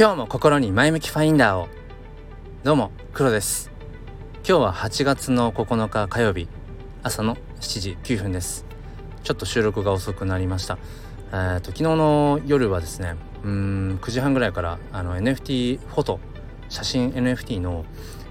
今日も心に前向きファインダーを。どうも黒です。今日は8月の9日火曜日。朝の7時9分です。ちょっと収録が遅くなりました。えーと、昨日の夜はですねうん9時半ぐらいからあの NFT フォト写真 NFT の、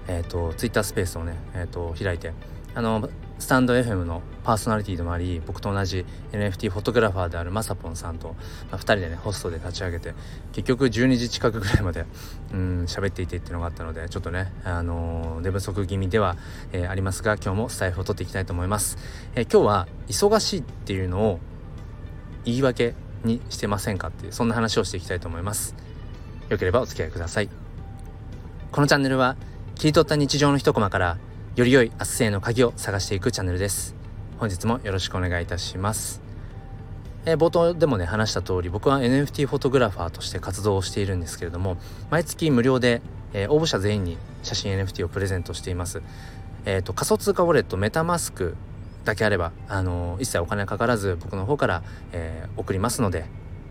えーと、ツイッタースペースをね、えーと開いてあのスタンド FM のパーソナリティでもあり僕と同じ NFT フォトグラファーであるまさぽんさんと、まあ、2人でねホストで立ち上げて結局12時近くぐらいまでうん喋っていてっていうのがあったのでちょっとね、あのー、寝不足気味では、えー、ありますが今日もスタイフを取っていきたいと思います、えー、今日は忙しいっていうのを言い訳にしてませんかっていうそんな話をしていきたいと思います。よければお付き合いください。このチャンネルは切り取った日常の一コマからより良い明日への鍵を探していくチャンネルです。本日もよろしくお願いいたします。えー、冒頭でもね話した通り僕は NFT フォトグラファーとして活動をしているんですけれども毎月無料で、えー、応募者全員に写真 NFT をプレゼントしています。えっ、ー、と仮想通貨ウォレットメタマスクだけあればあの一切お金かからず僕の方から、え送りますので、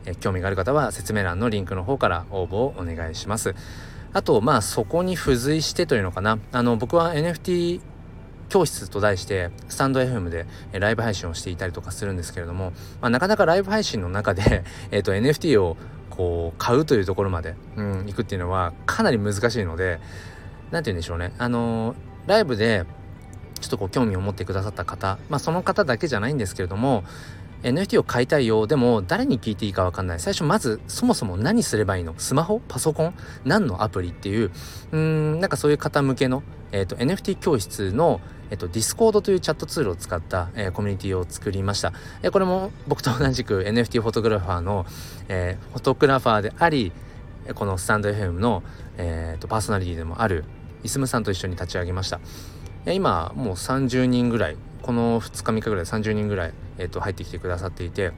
え興味がある方は説明欄のリンクの方から応募をお願いします。あとまあそこに付随してというのかな。あの僕は NFT 教室と題してスタンド FM でライブ配信をしていたりとかするんですけれども、まあ、なかなかライブ配信の中で えっと NFT をこう買うというところまで、うん、行くっていうのはかなり難しいので何て言うんでしょうね。あのライブでちょっとこう興味を持ってくださった方まあその方だけじゃないんですけれども NFT を買いたいよでも誰に聞いていいか分かんない。最初まずそもそも何すればいいの？スマホ？パソコン？何のアプリっていう？うんなんかそういう方向けの、えーと、NFT 教室のえっと、ディスコードというチャットツールを使った、えー、コミュニティを作りました。えー、これも僕と同じく NFT フォトグラファーの、えー、フォトグラファーであり、このスタンド FM の、えーと、パーソナリティでもあるイスムさんと一緒に立ち上げました。今もう30人ぐらいこの2日3日ぐらい30人ぐらい、えー、と入ってきてくださっていて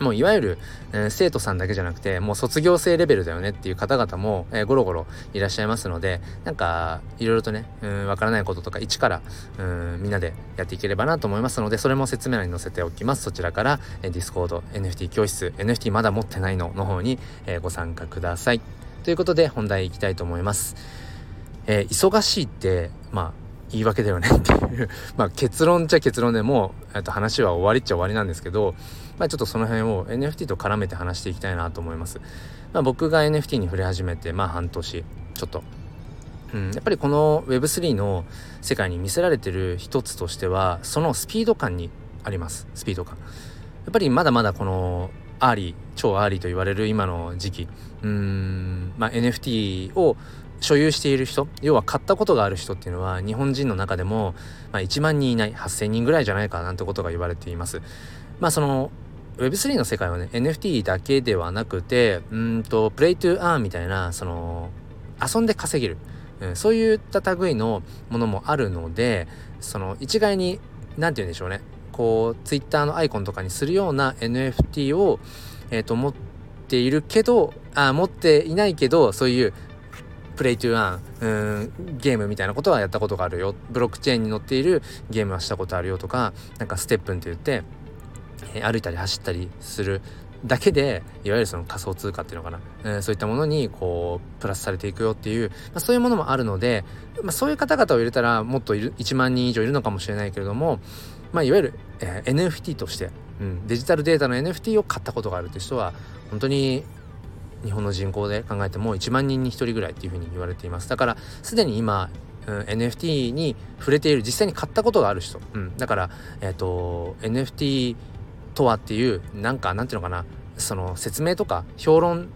もういわゆる、えー、生徒さんだけじゃなくてもう卒業生レベルだよねっていう方々も、えー、ゴロゴロいらっしゃいますのでなんかいろいろとねわからないこととか一からうんみんなでやっていければなと思いますのでそれも説明欄に載せておきます。そちらから、えー、Discord NFT 教室 NFT まだ持ってないのの方に、えー、ご参加ください。ということで本題いきたいと思います、えー、忙しいってまあ言い訳だよねっていう まあ結論っちゃ結論でもう、と、話は終わりっちゃ終わりなんですけど、まあ、ちょっとその辺を NFT と絡めて話していきたいなと思います。まあ、僕が NFT に触れ始めてまあ半年ちょっと、うん、やっぱりこの Web3 の世界に魅せられてる一つとしてはそのスピード感にありますスピード感。やっぱりまだまだこの early 超 early と言われる今の時期うん、まあ、NFT を所有している人要は買ったことがある人っていうのは日本人の中でも、まあ、1万人いない8,000人ぐらいじゃないかなんてことが言われています。まあその Web3 の世界はね NFT だけではなくてうんとプレイトゥーアーンみたいなその遊んで稼げる、うん、そういった類のものもあるのでその一概に何て言うんでしょうねこう Twitter のアイコンとかにするような NFT を、えー、と持っているけどあ持っていないけどそういうプレイトゥーアンゲームみたいなことはやったことがあるよ。ブロックチェーンに載っているゲームはしたことあるよとかなんかステップンって言って、えー、歩いたり走ったりするだけでいわゆるその仮想通貨っていうのかな、えー、そういったものにこうプラスされていくよっていう、まあ、そういうものもあるので、まあ、そういう方々を入れたらもっといる1万人以上いるのかもしれないけれども、まあ、いわゆる、えー、NFT として、うん、デジタルデータの NFT を買ったことがあるって人は本当に日本の人口で考えても1万人に1人ぐらいっていうふうに言われています。だからすでに今、うん、NFT に触れている実際に買ったことがある人、うん、だから、えーと、NFT とはっていうなんかなんていうのかな。その説明とか評論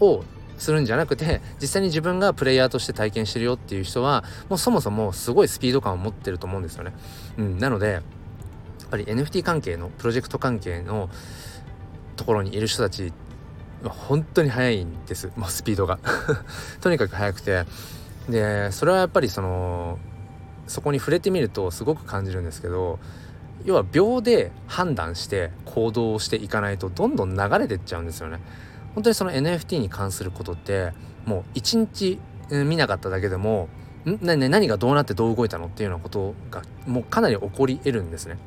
をするんじゃなくて実際に自分がプレイヤーとして体験してるよっていう人はもうそもそもすごいスピード感を持ってると思うんですよね。うん、なのでやっぱり NFT 関係のプロジェクト関係のところにいる人たち本当に速いんです。もうスピードが。とにかく速くて。でそれはやっぱりそのそこに触れてみるとすごく感じるんですけど要は秒で判断して行動をしていかないとどんどん流れてっちゃうんですよね。本当にその NFT に関することってもう一日見なかっただけでもん？何がどうなってどう動いたの？っていうようなことがもうかなり起こり得るんですね。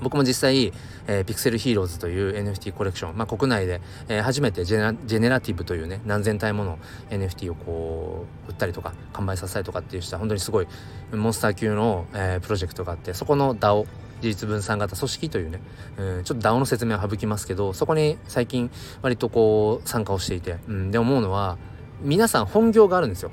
僕も実際、えー、ピクセルヒーローズという NFT コレクション、まあ、国内で、えー、初めてジェネラティブというね何千体もの NFT をこう売ったりとか完売させたりとかっていう人は本当にすごいモンスター級の、えー、プロジェクトがあってそこの DAO 事実分散型組織というね、うん、ちょっと DAO の説明は省きますけどそこに最近割とこう参加をしていて、うん、で思うのは皆さん本業があるんですよ。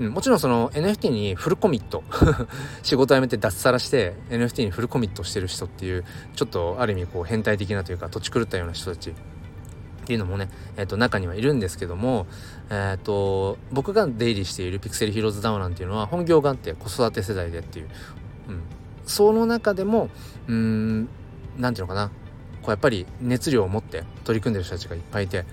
うん、もちろんその NFT にフルコミット。仕事辞めて脱サラして NFT にフルコミットしてる人っていうちょっとある意味こう変態的なというか土地狂ったような人たち。っていうのもね、えー、と中にはいるんですけども、えーと、僕が出入りしているピクセルヒローズダウンなんていうのは本業があって子育て世代でっていう、うん、その中でもうん何て言うのかな。こうやっぱり熱量を持って取り組んでる人たちがいっぱいいて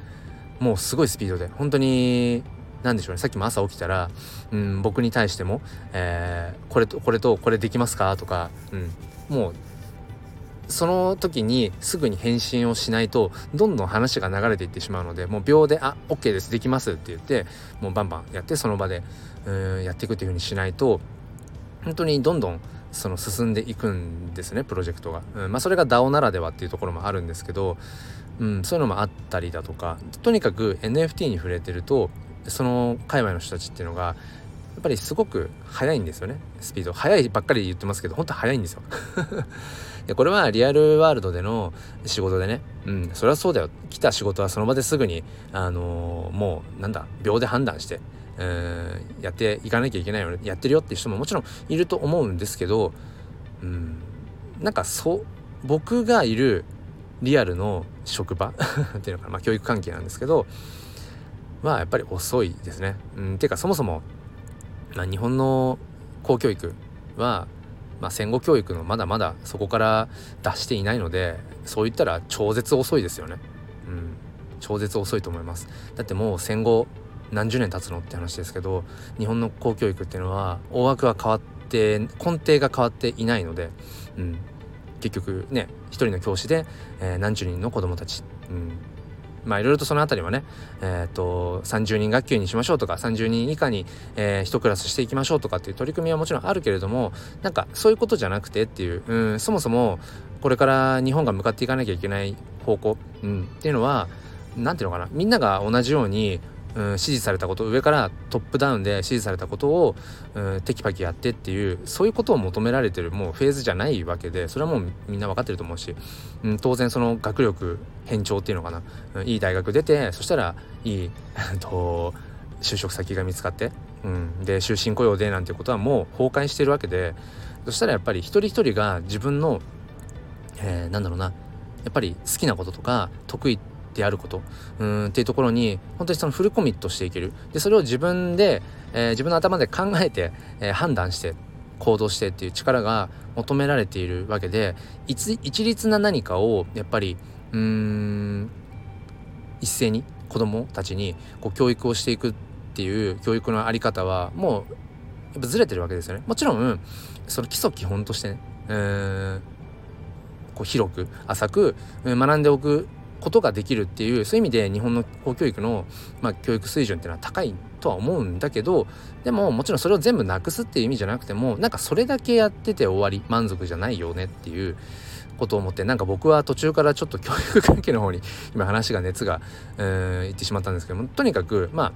もうすごいスピードで本当に何でしょうね。さっきも朝起きたら、うん、僕に対しても、えー、これとこれとこれできますか？とか、うん、もうその時にすぐに返信をしないとどんどん話が流れていってしまうのでもう秒で「あ OK ですできます」って言ってもうバンバンやってその場でうんやっていくっていう風にしないと本当にどんどんその進んでいくんですねプロジェクトが、うん、まあそれが DAO ならではっていうところもあるんですけど、うん、そういうのもあったりだとかとにかく NFT に触れてるとその界隈の人たちっていうのがやっぱりすごく速いんですよね。スピード。速いばっかり言ってますけど本当速いんですよ。でこれはリアルワールドでの仕事でね。うんそれはそうだよ。来た仕事はその場ですぐにあのー、もうなんだ秒で判断してうんやっていかなきゃいけないよやってるよっていう人ももちろんいると思うんですけどうんなんかそう僕がいるリアルの職場 っていうのかな、まあ、教育関係なんですけどはやっぱり遅いですね。うん、ていうかそもそも、まあ、日本の公教育は、まあ、戦後教育のまだまだそこから出していないのでそう言ったら超絶遅いですよね。うん、超絶遅いと思います。だってもう戦後何十年経つのって話ですけど日本の公教育っていうのは大枠は変わって根底が変わっていないので、うん、結局ね一人の教師で、えー、何十人の子供たち、うん、まあいろいろとそのあたりはね、えっ、と、30人学級にしましょうとか、30人以下に、えー、1クラスしていきましょうとかっていう取り組みはもちろんあるけれども、なんかそういうことじゃなくてっていう、うん、そもそもこれから日本が向かっていかなきゃいけない方向、うん、っていうのは、何ていうのかな、みんなが同じようにうん、指示されたこと上からトップダウンで指示されたことを、うん、テキパキやってっていうそういうことを求められてるもうフェーズじゃないわけでそれはもうみんな分かってると思うし、うん、当然その学力偏重っていうのかな、うん、いい大学出てそしたらいいと就職先が見つかって、うん、で終身雇用でなんてことはもう崩壊してるわけでそしたらやっぱり一人一人が自分の、えー、なんだろうなやっぱり好きなこととか得意であることうんっていうところに本当にそのフルコミットしていけるでそれを自分で、えー、自分の頭で考えて、えー、判断して行動してっていう力が求められているわけで一律な何かをやっぱりうん一斉に子どもたちにこう教育をしていくっていう教育の在り方はもうやっぱずれてるわけですよね。もちろんその基礎基本としてね、えー、こう広く浅く学んでおくことができるっていうそういう意味で日本の公教育の、まあ、教育水準っていうのは高いとは思うんだけどでももちろんそれを全部なくすっていう意味じゃなくてもなんかそれだけやってて終わり満足じゃないよねっていうことを思ってなんか僕は途中からちょっと教育関係の方に今話が熱が、えー、いってしまったんですけどもとにかくまあ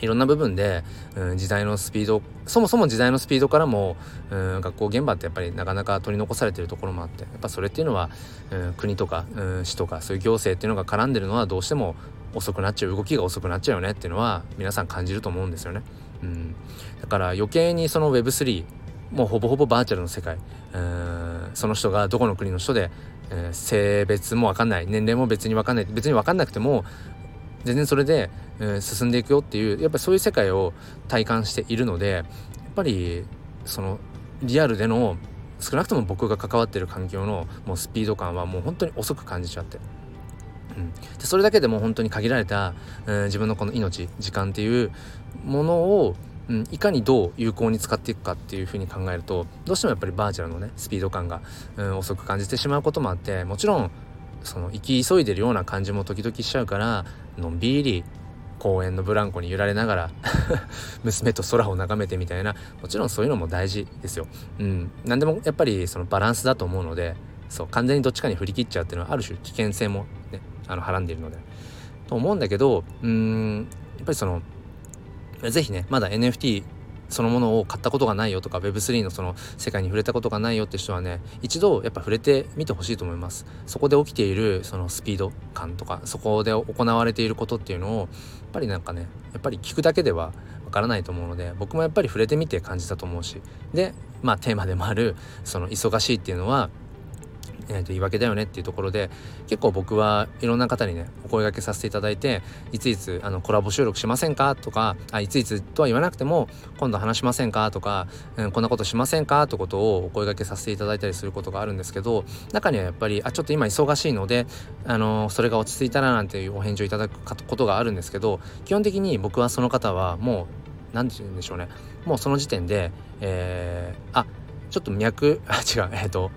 いろんな部分で、うん、時代のスピードそもそも時代のスピードからも、うん、学校現場ってやっぱりなかなか取り残されてるところもあってやっぱそれっていうのは、うん、国とか、うん、市とかそういう行政っていうのが絡んでるのはどうしても遅くなっちゃう動きが遅くなっちゃうよねっていうのは皆さん感じると思うんですよね。うん、だから余計にその Web3 もうほぼほぼバーチャルの世界、うん、その人がどこの国の人で、性別も分かんない年齢も別に分かんない別に分かんなくても全然それで、えー、進んでいくよっていうやっぱりそういう世界を体感しているのでやっぱりそのリアルでの少なくとも僕が関わってる環境のもうスピード感はもう本当に遅く感じちゃって。うん、でそれだけでも本当に限られた、えー、自分のこの命時間っていうものを、うん、いかにどう有効に使っていくかっていうふうに考えるとどうしてもやっぱりバーチャルのねスピード感が、うん、遅く感じてしまうこともあってもちろんその生き急いでるような感じも時々しちゃうからのんびり公園のブランコに揺られながら 娘と空を眺めてみたいなもちろんそういうのも大事ですよ。うん、何でもやっぱりそのバランスだと思うので、そう完全にどっちかに振り切っちゃうっていうのはある種危険性もねあのはらんでいるのでと思うんだけどうんやっぱりその是非ねまだ NFT そのものを買ったことがないよとか Web3 のその世界に触れたことがないよって人はね一度やっぱ触れてみてほしいと思います。そこで起きているそのスピード感とかそこで行われていることっていうのをやっぱりなんかねやっぱり聞くだけではわからないと思うので僕もやっぱり触れてみて感じたと思うし。でまあテーマでもあるその忙しいっていうのはえー、と言い訳だよねっていうところで結構僕はいろんな方にねお声がけさせていただいていついつあのコラボ収録しませんかとかあいついつとは言わなくても今度話しませんかとか、うん、こんなことしませんかってことをお声がけさせていただいたりすることがあるんですけど中にはやっぱりあちょっと今忙しいのであのそれが落ち着いたらなんていうお返事をいただくことがあるんですけど基本的に僕はその方はもう何て言うんでしょうね。もうその時点で、えー、あちょっと脈あ違うえっ、ー、と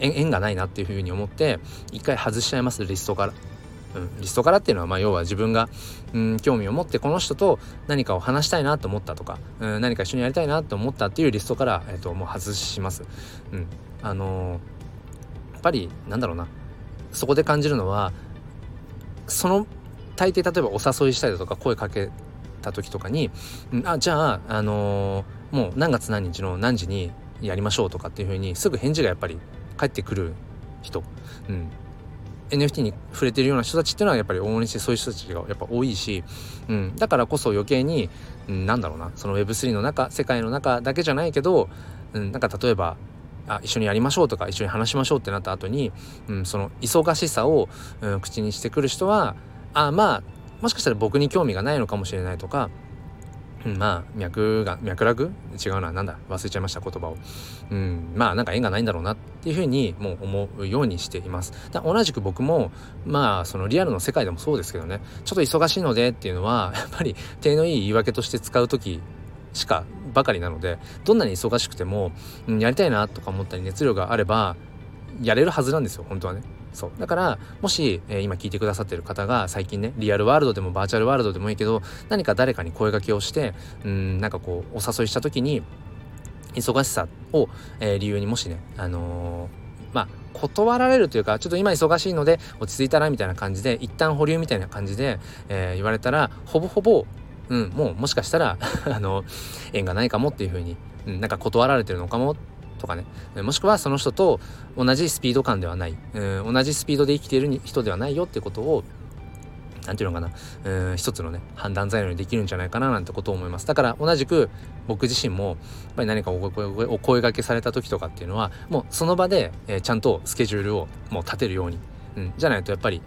縁がないなっていうふうに思って一回外しちゃいますリストから。うん、リストからっていうのは、まあ、要は自分が、うん、興味を持ってこの人と何かを話したいなと思ったとか、うん、何か一緒にやりたいなと思ったっていうリストから、えーと、もう外します。うん、あのー、やっぱりなんだろうなそこで感じるのはその大抵例えばお誘いしたりだとか声かけた時とかに「うん、あじゃあ、あのー、もう何月何日の何時にやりましょう」とかっていうふうにすぐ返事がやっぱり帰ってくる人、うん、NFT に触れてるような人たちっていうのはやっぱり往々にしてそういう人たちがやっぱ多いし、うん、だからこそ余計に、うん、なんだろうな。その Web3 の中世界の中だけじゃないけど、うん、なんか例えばあ一緒にやりましょうとか一緒に話しましょうってなった後に、うん、その忙しさを、うん、口にしてくる人はあまあもしかしたら僕に興味がないのかもしれないとかうん、まあ脈が脈絡？違うな。なんだ？忘れちゃいました言葉を、うん、まあなんか縁がないんだろうなっていうふうにもう思うようにしています。同じく僕もまあそのリアルの世界でもそうですけどね。ちょっと忙しいのでっていうのはやっぱり手のいい言い訳として使う時しかばかりなのでどんなに忙しくても、うん、やりたいなとか思ったり熱量があればやれるはずなんですよ本当はね。そう。だからもし、えー、今聞いてくださってる方が最近ねリアルワールドでもバーチャルワールドでもいいけど何か誰かに声掛けをしてうんなんかこうお誘いした時に忙しさを、えー、理由にもしねあのー、まあ断られるというかちょっと今忙しいので落ち着いたらみたいな感じで一旦保留みたいな感じで、え、言われたらほぼほぼうん、もうもしかしたら あの縁がないかもっていうふうに、うん、なんか断られてるのかもっとかね。もしくはその人と同じスピード感ではない、うん、同じスピードで生きている人ではないよってことを何て言うのかな。うん一つのね判断材料にできるんじゃないかななんてことを思います。だから同じく僕自身もやっぱり何かお声がけされた時とかっていうのはもうその場で、えー、ちゃんとスケジュールをもう立てるように、うん、じゃないとやっぱり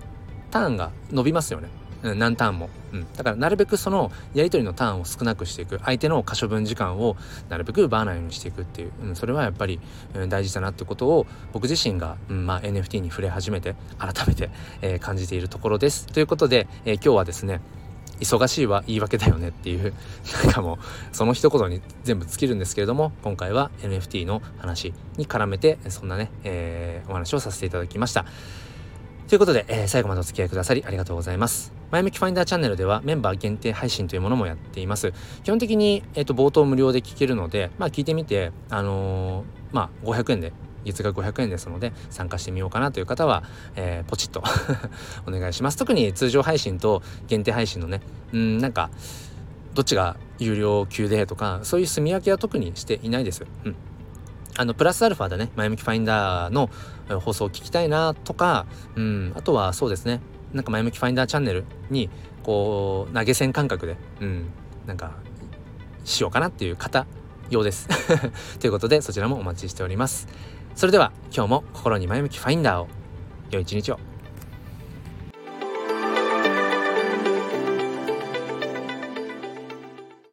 ターンが伸びますよね、何ターンも、うん、だからなるべくそのやり取りのターンを少なくしていく。相手の可処分時間をなるべく奪わないようにしていくっていう、うん、それはやっぱり、うん、大事だなってことを僕自身が、うんまあ、NFT に触れ始めて改めて、えー、感じているところです。ということで、えー、今日はですね忙しいは言い訳だよねっていうなんかもうその一言に全部尽きるんですけれども今回は NFT の話に絡めてそんなね、えー、お話をさせていただきました。ということで、えー、最後までお付き合いくださりありがとうございます。前向きファインダーチャンネルではメンバー限定配信というものもやっています。基本的に、えーと、冒頭無料で聞けるので、まあ聞いてみて、あのー、まあ500円で月額500円ですので参加してみようかなという方は、えー、ポチッと お願いします。特に通常配信と限定配信のねうんなんかどっちが有料級でとかそういう住み分けは特にしていないです、うん、あのプラスアルファでね前向きファインダーの放送を聞きたいなとか、うん、あとはそうですねなんか前向きファインダーチャンネルにこう投げ銭感覚で、うん、なんかしようかなっていう方用です。ということでそちらもお待ちしております。それでは今日も心に前向きファインダーを良い一日を。